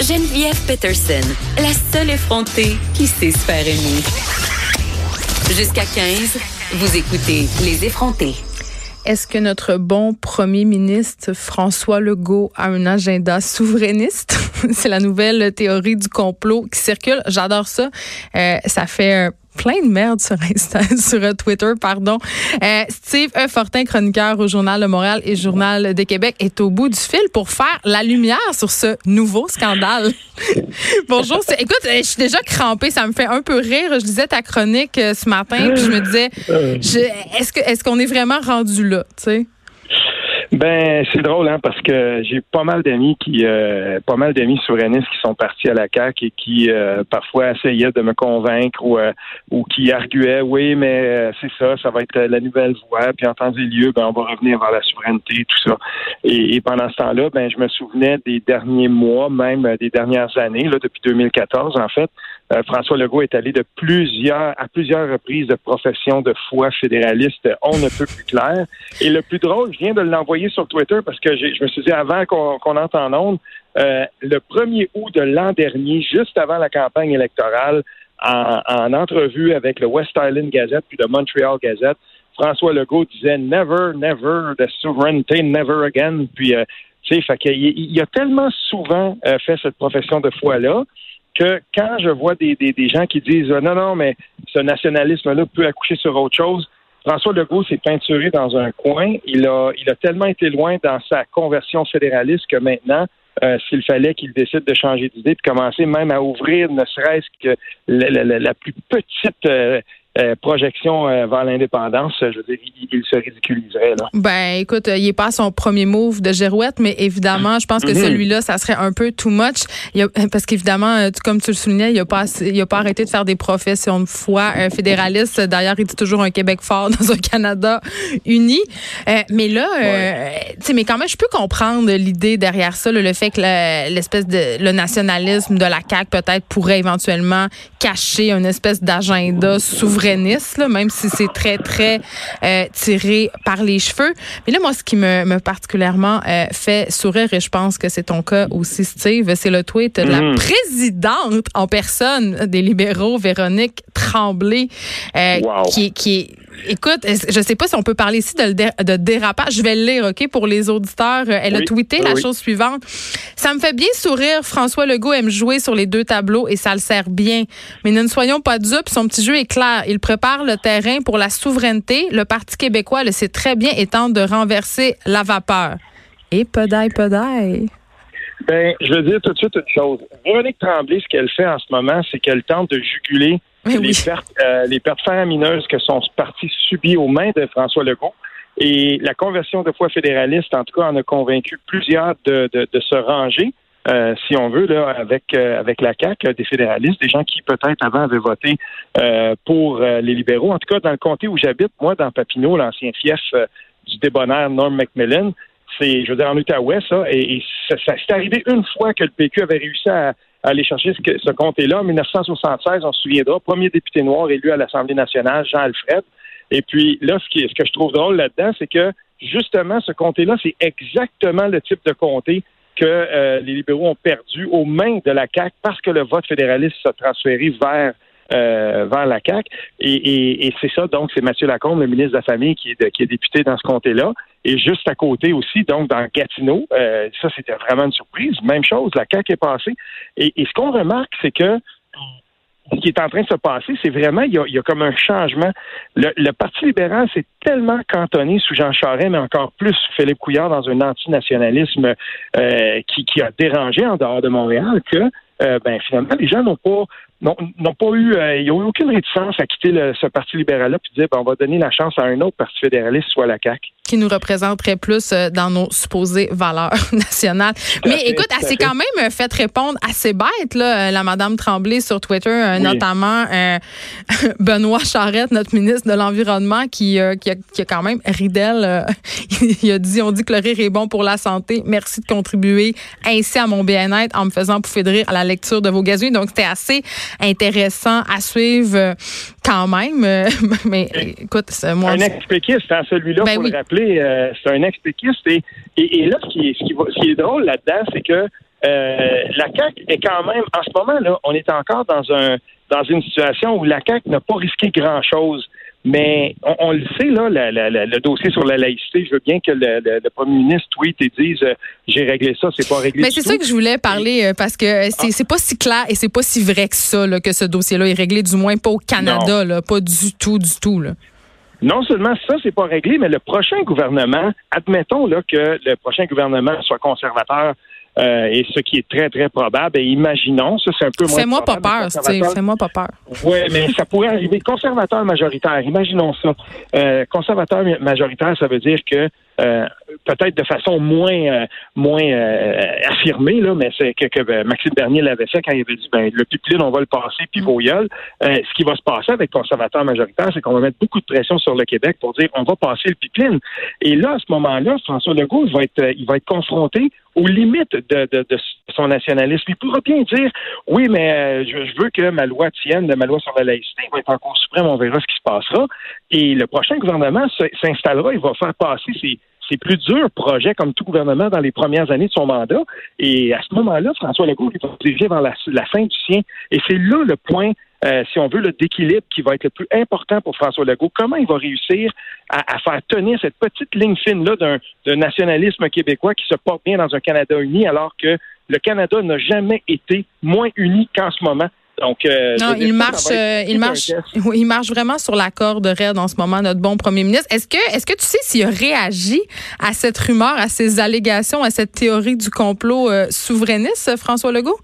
Geneviève Peterson, la seule effrontée qui sait se faire aimer. Jusqu'à 15, vous écoutez Les effrontés. Est-ce que notre bon premier ministre François Legault a un agenda souverainiste? C'est la nouvelle théorie du complot qui circule. J'adore ça. Euh, ça fait plein de merde sur Insta, sur Twitter, pardon. Euh, Steve E. Fortin, chroniqueur au Journal de Montréal et Journal de Québec, est au bout du fil pour faire la lumière sur ce nouveau scandale. Bonjour. Écoute, je suis déjà crampée. Ça me fait un peu rire. Je lisais ta chronique euh, ce matin, puis je me disais, est-ce que est-ce qu'on est vraiment rendu là, tu sais? Ben, c'est drôle, hein, parce que j'ai pas mal d'amis qui, euh, pas mal d'amis souverainistes qui sont partis à la CAQ et qui euh, parfois essayaient de me convaincre ou, euh, ou qui arguaient, oui, mais c'est ça, ça va être la nouvelle voie, puis en temps et lieu, ben, on va revenir vers la souveraineté, tout ça. Et, pendant ce temps-là, ben, je me souvenais des derniers mois, même des dernières années, là, depuis 2014, en fait, François Legault est allé de plusieurs, à plusieurs reprises de profession de foi fédéraliste, on ne peut plus clair. Et le plus drôle, je viens de l'envoyer sur Twitter parce que je me suis dit avant qu'on qu entre en onde, euh, le 1er août de l'an dernier, juste avant la campagne électorale, en, entrevue avec le West Island Gazette puis le Montreal Gazette, François Legault disait Never, never, the sovereignty, never again. Puis, euh, tu sais, il, a tellement souvent euh, fait cette profession de foi-là que quand je vois des, des, des gens qui disent non, non, mais ce nationalisme-là peut accoucher sur autre chose, François Legault s'est peinturé dans un coin. Il a, il a tellement été loin dans sa conversion fédéraliste que maintenant, euh, s'il fallait qu'il décide de changer d'idée, de commencer même à ouvrir ne serait-ce que la, plus petite euh, euh, projection euh, vers l'indépendance, je veux dire, il, se ridiculiserait. Là. Ben, écoute, il est pas son premier move de Girouette, mais évidemment, je pense que mhm. celui-là, ça serait un peu too much. Il parce qu'évidemment, euh, comme tu le soulignais, il a pas, il a pas arrêté de faire des professions de foi fédéralistes. D'ailleurs, il dit toujours un Québec fort dans un Canada uni. mais là, tu sais, mais quand même, je peux comprendre l'idée derrière ça, le fait que l'espèce de le nationalisme de la CAQ peut-être pourrait éventuellement cacher une espèce d'agenda souverain même si c'est très, très euh, tiré par les cheveux. Mais là, moi, ce qui me, me particulièrement euh, fait sourire, et je pense que c'est ton cas aussi, Steve, c'est le tweet de la mm. présidente en personne des libéraux, Véronique Tremblay, euh, qui, qui est Écoute, je sais pas si on peut parler ici de, de dérapage. Je vais le lire, OK, pour les auditeurs. Elle a tweeté la chose suivante. Ça me fait bien sourire. François Legault aime jouer sur les deux tableaux et ça le sert bien. Mais ne soyons pas dupes. Son petit jeu est clair. Il prépare le terrain pour la souveraineté. Le Parti québécois le sait très bien et tente de renverser la vapeur. Et pedaille, pedaille. Ben, je veux dire tout de suite une chose. Véronique Tremblay, ce qu'elle fait en ce moment, c'est qu'elle tente de juguler les, pertes, euh, les pertes faramineuses que son parti subit aux mains de François Legault. Et la conversion de foi fédéraliste, en tout cas, en a convaincu plusieurs de, de, de se ranger. Euh, si on veut, là, avec euh, avec la CAQ, des fédéralistes, des gens qui peut-être avant avaient voté euh, pour les libéraux. En tout cas, dans le comté où j'habite, moi, dans Papineau, l'ancien fief du débonnaire Norm Macmillan, c'est, je veux dire, en Outaouais, ça, et, ça, ça c'est arrivé une fois que le PQ avait réussi à, aller chercher ce, ce comté-là. En 1976, on se souviendra, premier député noir élu à l'Assemblée nationale, Jean Alfred. Et puis là, ce, qui, ce que je trouve drôle là-dedans, c'est que justement, ce comté-là, c'est exactement le type de comté que euh, les libéraux ont perdu aux mains de la CAQ parce que le vote fédéraliste s'est transféré vers euh, vers la CAQ. Et, c'est ça, donc, c'est Mathieu Lacombe, le ministre de la Famille, qui est, qui est député dans ce comté-là. Et juste à côté aussi, donc, dans Gatineau, euh, ça, c'était vraiment une surprise. Même chose, la CAQ est passée. Et, ce qu'on remarque, c'est que ce qui est en train de se passer, c'est vraiment, il y, a, comme un changement. Le, Parti libéral s'est tellement cantonné sous Jean Charest, mais encore plus Philippe Couillard dans un antinationalisme euh, qui, a dérangé en dehors de Montréal que, ben, finalement, les gens n'ont pas n'ont pas eu, euh, ils n'ont eu aucune réticence à quitter ce parti libéral-là puis dire, ben, on va donner la chance à un autre parti fédéraliste, soit la CAQ qui nous représenterait plus euh, dans nos supposées valeurs nationales. Mais écoute, elle s'est quand même fait répondre assez bête, là, la Madame Tremblay sur Twitter, notamment Benoît Charette, notre ministre de l'Environnement, qui, qui, a, qui, a, quand même ridel. il a dit, on dit que le rire est bon pour la santé. Merci de contribuer ainsi à mon bien-être en me faisant pouffer de rire à la lecture de vos gazouilles. Donc, c'était assez intéressant à suivre euh, quand même. Euh, mais écoute, c'est moi. Un ex-péquiste, hein, celui-là, ben pour le rappeler, euh, c'est un ex-péquiste. Et, et, là, ce qui est, ce qui est drôle là-dedans, c'est que la CAQ est quand même, en ce moment-là, on est encore dans un dans une situation où la CAQ n'a pas risqué grand-chose. Mais on, le sait, là, le dossier sur la laïcité, je veux bien que le, premier ministre tweet et dise euh, j'ai réglé ça, c'est pas réglé. Mais c'est ça que je voulais parler euh, parce que c'est c'est pas si clair et c'est pas si vrai que ça là, que ce dossier-là est réglé, du moins pas au Canada, là, pas du tout, du tout. Là. Non seulement ça, c'est pas réglé, mais le prochain gouvernement, admettons là, que le prochain gouvernement soit conservateur euh, et ce qui est très, très probable. Et imaginons, ça c'est un peu moins. Fais-moi pas peur, Fais-moi pas peur. Oui, mais ça pourrait arriver. Conservateur majoritaire, imaginons ça. Euh, conservateur majoritaire, ça veut dire que euh, peut-être de façon moins euh, moins euh, affirmée, là, mais c'est que, que ben, Maxime Bernier l'avait fait quand il avait dit ben le pipeline, on va le passer, puis vos ce qui va se passer avec conservateur majoritaire, c'est qu'on va mettre beaucoup de pression sur le Québec pour dire on va passer le pipeline. Et là, à ce moment-là, François Legault il va être il va être confronté aux limites de, de, de son nationalisme. Il pourra bien dire oui, mais je, je, veux que ma loi tienne, ma loi sur la laïcité, va être en cours suprême, on verra ce qui se passera. Et le prochain gouvernement s'installera, il va faire passer ses c'est plus dur projet comme tout gouvernement dans les premières années de son mandat. Et à ce moment-là, François Legault il va diriger vers la, fin du sien. Et c'est là le point, euh, si on veut, le d'équilibre qui va être le plus important pour François Legault. Comment il va réussir à, faire tenir cette petite ligne fine-là d'un nationalisme québécois qui se porte bien dans un Canada uni alors que le Canada n'a jamais été moins uni qu'en ce moment? Donc, euh, non, il marche, euh, il marche, il marche vraiment sur la corde raide en ce moment, notre bon premier ministre. Est-ce que, est-ce que tu sais s'il a réagi à cette rumeur, à ces allégations, à cette théorie du complot euh, souverainiste, François Legault?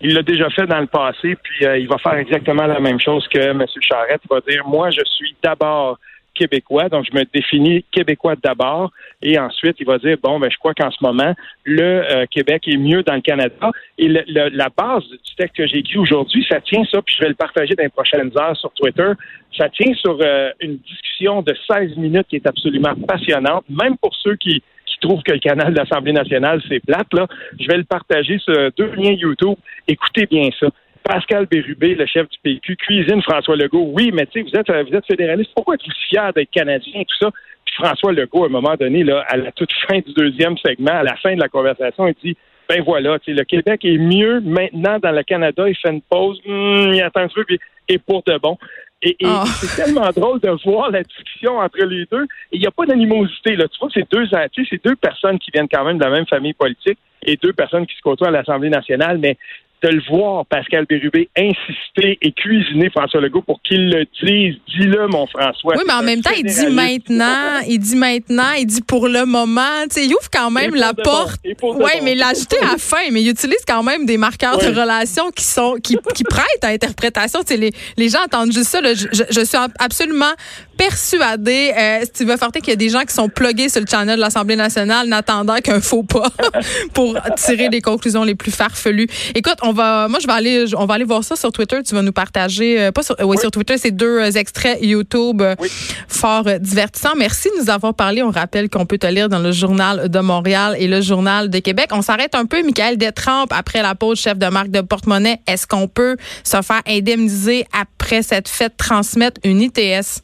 Il l'a déjà fait dans le passé, puis il va faire exactement la même chose que M. Charette. Il va dire, moi, je suis d'abord québécois, donc je me définis québécois d'abord, et ensuite il va dire bon, ben je crois qu'en ce moment le euh, Québec est mieux dans le Canada. Et la base du texte que j'ai écrit aujourd'hui, ça tient ça, puis je vais le partager dans les prochaines heures sur Twitter. Ça tient sur euh, une discussion de 16 minutes qui est absolument passionnante, même pour ceux qui qui trouvent que le canal de l'Assemblée nationale, c'est plate, là, je vais le partager sur deux liens YouTube. Écoutez bien ça. Pascal Bérubé, le chef du PQ, cuisine François Legault. Oui, mais tu sais, vous êtes, vous êtes fédéraliste. Pourquoi êtes-vous fier d'être Canadien et tout ça? Puis François Legault, à un moment donné, là, à la toute fin du deuxième segment, à la fin de la conversation, il dit ben voilà, le Québec est mieux maintenant dans le Canada. Il fait une pause, hum, il attend un peu, puis et pour de bon. Et, ah. c'est tellement drôle de voir la discussion entre les deux. Il n'y a pas d'animosité. Là. Tu vois, c'est deux, c'est deux personnes qui viennent quand même de la même famille politique et deux personnes qui se côtoient à l'Assemblée nationale, mais de le voir, Pascal Bérubé, insister et cuisiner François Legault pour qu'il le dise. Dis-le, mon François. Oui, mais en même temps, il dit maintenant, il dit maintenant, il dit pour le moment. Tu sais, il ouvre quand même la porte. Oui, mais l'ajouter à la fin, mais il utilise quand même des marqueurs de relation qui sont qui, qui prêtent à interprétation. Tu sais, les, les gens entendent juste ça. Je, je, suis absolument persuadée, euh, Steve Fortin, qu'il y a des gens qui sont plugués sur le channel de l'Assemblée nationale n'attendant qu'un faux pas pour tirer les conclusions les plus farfelues. Écoute, on va, moi, je vais aller, on va aller voir ça sur Twitter. Tu vas nous partager, euh, pas sur, oui, sur Twitter, c'est deux euh, extraits YouTube euh, fort divertissants. Merci de nous avoir parlé. On rappelle qu'on peut te lire dans le journal de Montréal et le journal de Québec. On s'arrête un peu, Michael Détrempe, après la pause, chef de marque de porte-monnaie. Est-ce qu'on peut se faire indemniser après cette fête transmettre une ITS?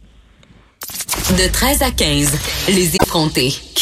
De 13 à 15, les effrontés.